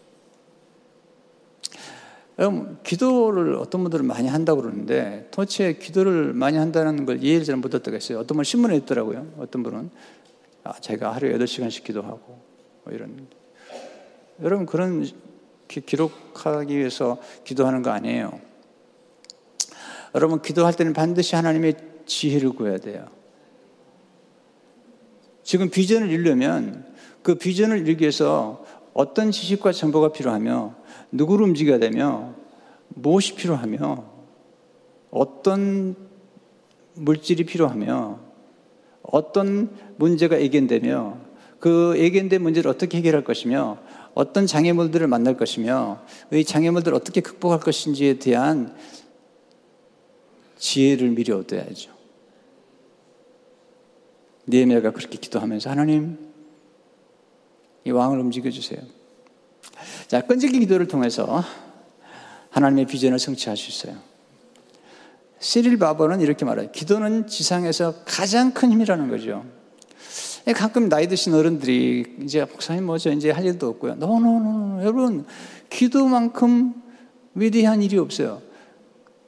[SPEAKER 1] 여러분, 기도를 어떤 분들은 많이 한다고 그러는데, 도대체 기도를 많이 한다는 걸 이해를 잘 못했다고 했어요. 어떤 분은 신문에 있더라고요. 어떤 분은 아, 제가 하루에 8시간씩 기도하고 뭐 이런 여러분 그런 기, 기록하기 위해서 기도하는 거 아니에요. 여러분 기도할 때는 반드시 하나님의 지혜를 구해야 돼요. 지금 비전을 이루려면 그 비전을 이루기 위해서 어떤 지식과 정보가 필요하며 누구를 움직여야 되며 무엇이 필요하며 어떤 물질이 필요하며 어떤 문제가 예견되며 그 예견된 문제를 어떻게 해결할 것이며 어떤 장애물들을 만날 것이며 이 장애물들을 어떻게 극복할 것인지에 대한 지혜를 미리 얻어야죠. 니에미아가 그렇게 기도하면서 하나님 이 왕을 움직여 주세요. 자, 끈질기 기도를 통해서 하나님의 비전을 성취할 수 있어요. 시릴 바버는 이렇게 말해요. 기도는 지상에서 가장 큰 힘이라는 거죠. 가끔 나이 드신 어른들이 이제 목사님 뭐죠 이제 할 일도 없고요. 노노노 여러분 기도만큼 위대한 일이 없어요.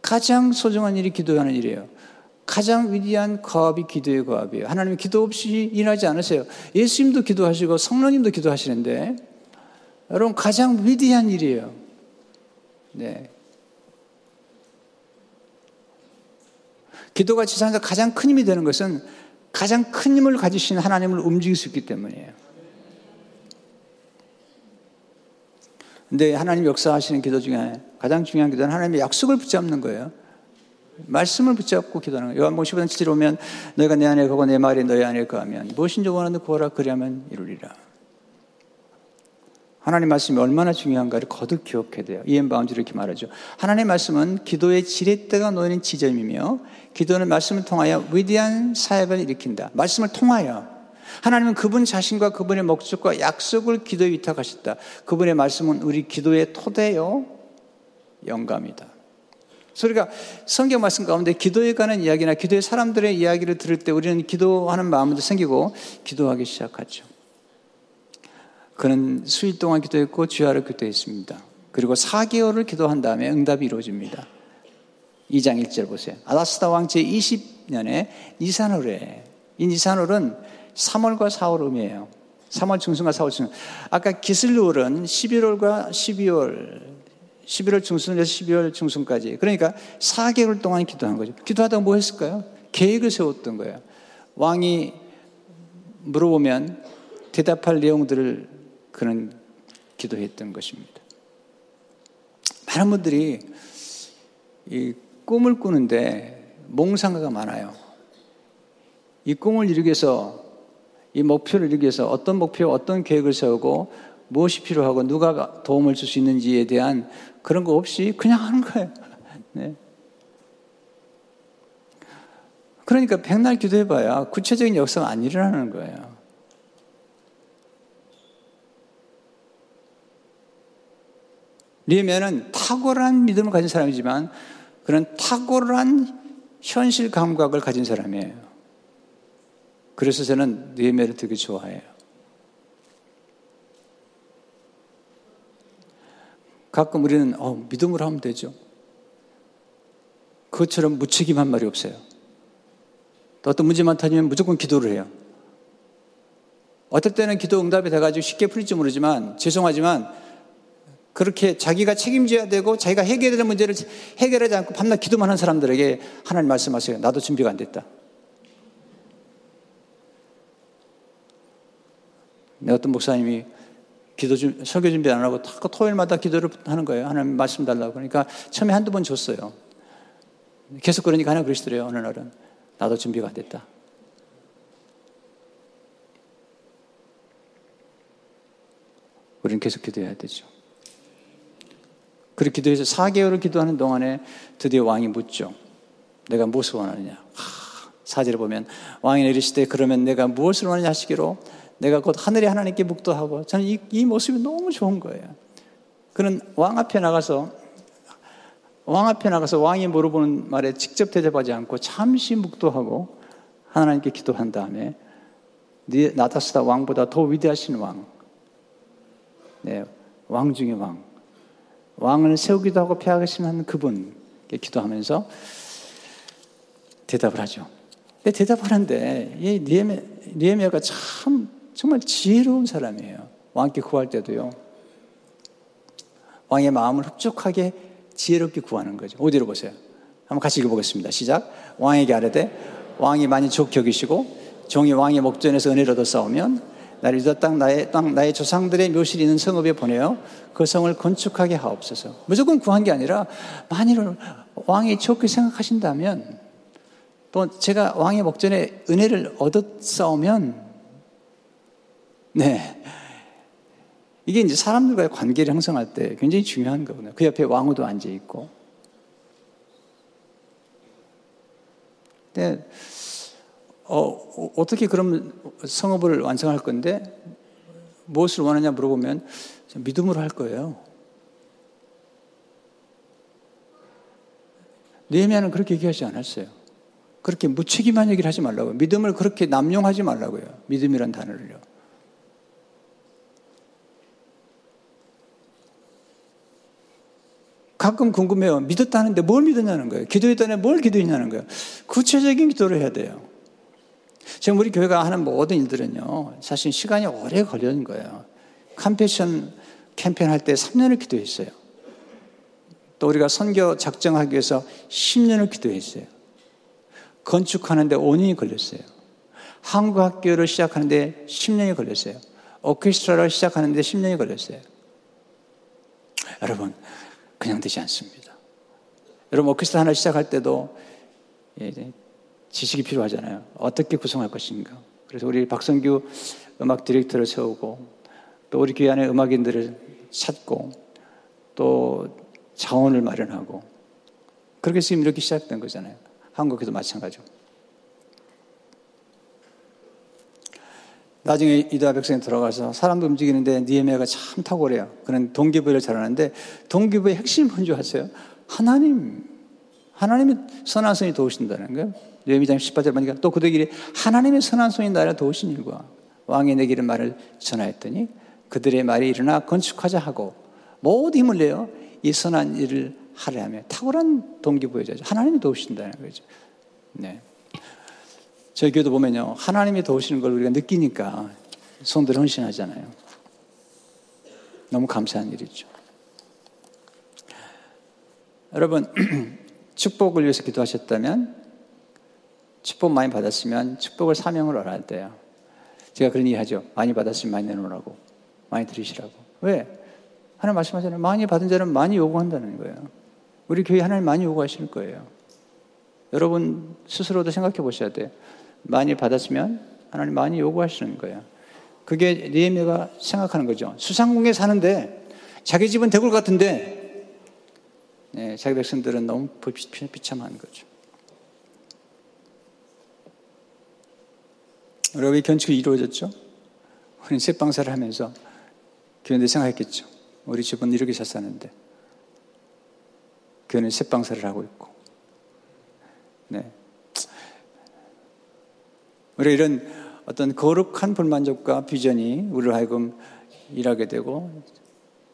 [SPEAKER 1] 가장 소중한 일이 기도하는 일이에요. 가장 위대한 과업이 기도의 과업이에요. 하나님 기도 없이 일하지 않으세요. 예수님도 기도하시고 성령님도 기도하시는데 여러분 가장 위대한 일이에요. 네. 기도가 지상에서 가장 큰 힘이 되는 것은 가장 큰 힘을 가지신 하나님을 움직일 수 있기 때문이에요. 근데 하나님 역사하시는 기도 중에 가장 중요한 기도는 하나님의 약속을 붙잡는 거예요. 말씀을 붙잡고 기도하는 거예요. 요한복음 15장 7절 보면 너희가 내 안에 거하고 내 말이 너희 안에 거하면 무엇인지 원하는 구하라 그리하면 이루리라. 하나님 말씀이 얼마나 중요한가를 거듭 기억해야 돼요. E.M. 바운즈 이렇게 말하죠. 하나님 말씀은 기도의 지렛대가 놓이는 지점이며 기도는 말씀을 통하여 위대한 사역을 일으킨다. 말씀을 통하여 하나님은 그분 자신과 그분의 목적과 약속을 기도에 위탁하셨다. 그분의 말씀은 우리 기도의 토대요 영감이다. 소리가 성경 말씀 가운데 기도에 관한 이야기나 기도의 사람들의 이야기를 들을 때 우리는 기도하는 마음도 생기고 기도하기 시작하죠. 그는 수일 동안 기도했고 주야를 기도했습니다. 그리고 4개월을 기도한 다음에 응답이 이루어집니다. 2장 1절 보세요. 아다스다 왕 제20년에 니산월에 이 니산월은 3월과 4월 음이에요. 3월 중순과 4월 중순. 아까 기슬루월은 11월과 12월 11월 중순에서 12월 중순까지. 그러니까 4개월 동안 기도한 거죠. 기도하다가 뭐 했을까요? 계획을 세웠던 거예요. 왕이 물어보면 대답할 내용들을 그는 기도했던 것입니다. 많은 분들이 이 꿈을 꾸는데 몽상가가 많아요. 이 꿈을 이루기 위해서 이 목표를 이루기 위해서 어떤 목표, 어떤 계획을 세우고 무엇이 필요하고 누가 도움을 줄 수 있는지에 대한 그런 거 없이 그냥 하는 거예요. 네. 그러니까 백날 기도해봐야 구체적인 역사가 안 일어나는 거예요. 리에면은 탁월한 믿음을 가진 사람이지만 그런 탁월한 현실 감각을 가진 사람이에요. 그래서 저는 니에메를 되게 좋아해요. 가끔 우리는 어, 믿음으로 하면 되죠. 그것처럼 무책임한 말이 없어요. 또 어떤 문제만 터지면 무조건 기도를 해요. 어떨 때는 기도 응답이 돼가지고 쉽게 풀릴지 모르지만 죄송하지만 그렇게 자기가 책임져야 되고 자기가 해결해야 될 문제를 해결하지 않고 밤낮 기도만 하는 사람들에게 하나님 말씀하세요. 나도 준비가 안 됐다. 내 어떤 목사님이 기도 준, 설교 준비 안 하고 토요일마다 기도를 하는 거예요. 하나님 말씀 달라고. 그러니까 처음에 한두 번 줬어요. 계속 그러니까 하나 그러시더래요. 어느 날은. 나도 준비가 안 됐다. 우리는 계속 기도해야 되죠. 그렇게 기도해서 4개월을 기도하는 동안에 드디어 왕이 묻죠. 내가 무엇을 원하느냐. 사제를 보면 왕이 내리시되 그러면 내가 무엇을 원하냐 하시기로 내가 곧 하늘의 하나님께 묵도하고 저는 이, 이 모습이 너무 좋은 거예요. 그는 왕 앞에 나가서 왕 앞에 나가서 왕이 물어보는 말에 직접 대답하지 않고 잠시 묵도하고 하나님께 기도한 다음에 나타스다 왕보다 더 위대하신 왕, 네, 왕 중의 왕, 왕을 세우기도 하고 폐하시는 그분께 기도하면서 대답을 하죠. 근데 대답하는데 이 니에메, 니에메가 참 정말 지혜로운 사람이에요. 왕께 구할 때도요. 왕의 마음을 흡족하게 지혜롭게 구하는 거죠. 어디로 보세요? 한번 같이 읽어보겠습니다. 시작. 왕에게 아뢰되 왕이 많이 족 여기시고 종이 왕의 목전에서 얻어 싸우면 나를 유다 땅 나의 땅 나의 조상들의 묘실이 있는 성읍에 보내어 그 성을 건축하게 하옵소서. 무조건 구한 게 아니라 만일 왕이 좋게 생각하신다면 또 제가 왕의 목전에 은혜를 싸우면 네. 이게 이제 사람들과의 관계를 형성할 때 굉장히 중요한 거거든요. 그 옆에 왕후도 앉아 있고. 네. 어, 어떻게 그럼 성업을 완성할 건데 무엇을 원하냐 물어보면 믿음으로 할 거예요. 느헤미야는 그렇게 얘기하지 않았어요. 그렇게 무책임한 얘기를 하지 말라고요. 믿음을 그렇게 남용하지 말라고요. 믿음이란 단어를요. 가끔 궁금해요. 믿었다는데 뭘 믿었냐는 거예요. 기도했다는데 뭘 기도했냐는 거예요. 구체적인 기도를 해야 돼요. 지금 우리 교회가 하는 모든 일들은요, 사실 시간이 오래 걸리는 거예요. 컴패션 캠페인 할 때 3년을 기도했어요. 또 우리가 선교 작정하기 위해서 10년을 기도했어요. 건축하는데 5년이 걸렸어요. 한국 학교를 시작하는데 10년이 걸렸어요. 오케스트라를 시작하는데 10년이 걸렸어요. 여러분, 그냥 되지 않습니다. 여러분, 오케스트라 하나 시작할 때도 지식이 필요하잖아요. 어떻게 구성할 것인가. 그래서 우리 박성규 음악 디렉터를 세우고 또 우리 교회 안에 음악인들을 찾고 또 자원을 마련하고 그렇게 지금 이렇게 시작된 거잖아요. 한국에도 마찬가지고. 나중에 이다 백성에 들어가서 사람도 움직이는데 니에미아가 참 탁월해요. 그는 동기부여를 잘하는데 동기부의 핵심 뭔지 아세요? 하나님. 하나님의 선한 손이 도우신다는 거예요. 니에미장 18절 보니까 또 그들끼리 하나님의 선한 손이 나를 도우신 일과 왕이 내기를 말을 전하였더니 그들의 말이 일어나 건축하자 하고 모두 힘을 내요. 이 선한 일을 하려면 탁월한 동기부여자죠. 하나님이 도우신다는 거죠. 네. 저희 교회도 보면요. 하나님이 도우시는 걸 우리가 느끼니까 손들 헌신하잖아요. 너무 감사한 일이죠. 여러분, 축복을 위해서 기도하셨다면, 축복 많이 받았으면 축복을 사명으로 알아야 돼요. 제가 그런 얘기 하죠. 많이 받았으면 많이 내놓으라고. 많이 들으시라고. 왜? 하나님 말씀하잖아요. 많이 받은 자는 많이 요구한다는 거예요. 우리 교회 하나님 많이 요구하실 거예요. 여러분 스스로도 생각해 보셔야 돼요. 많이 받았으면 하나님 많이 요구하시는 거예요. 그게 니에미가 생각하는 거죠. 수상궁에 사는데 자기 집은 대굴 같은데 네, 자기 백성들은 너무 비참한 거죠. 여러분 견축이 이루어졌죠? 우리는 새방사를 하면서 교회인들 생각했겠죠. 우리 집은 이렇게 잘 사는데 교회는 새방사를 하고 있고 네. 우리 이런 어떤 거룩한 불만족과 비전이 우리를 하여금 일하게 되고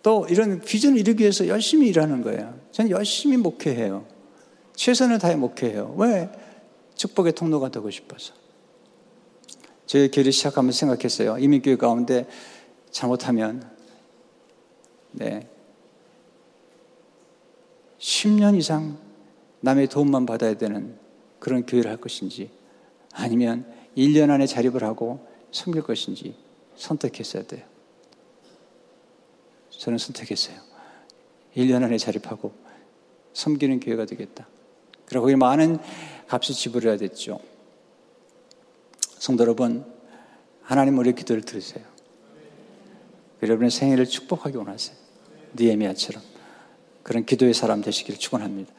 [SPEAKER 1] 또 이런 비전을 이루기 위해서 열심히 일하는 거예요. 저는 열심히 목회해요. 최선을 다해 목회해요. 왜? 축복의 통로가 되고 싶어서. 저희 교회를 시작하면서 생각했어요. 이민교회 가운데 잘못하면, 네. 10년 이상 남의 도움만 받아야 되는 그런 교회를 할 것인지, 아니면 1년 안에 자립을 하고 섬길 것인지 선택했어야 돼요. 저는 선택했어요. 1년 안에 자립하고 섬기는 교회가 되겠다. 그리고 많은 값을 지불해야 됐죠. 성도 여러분, 하나님 우리 기도를 들으세요. 여러분의 생일을 축복하기 원하세요. 니에미아처럼 그런 기도의 사람 되시기를 축원합니다.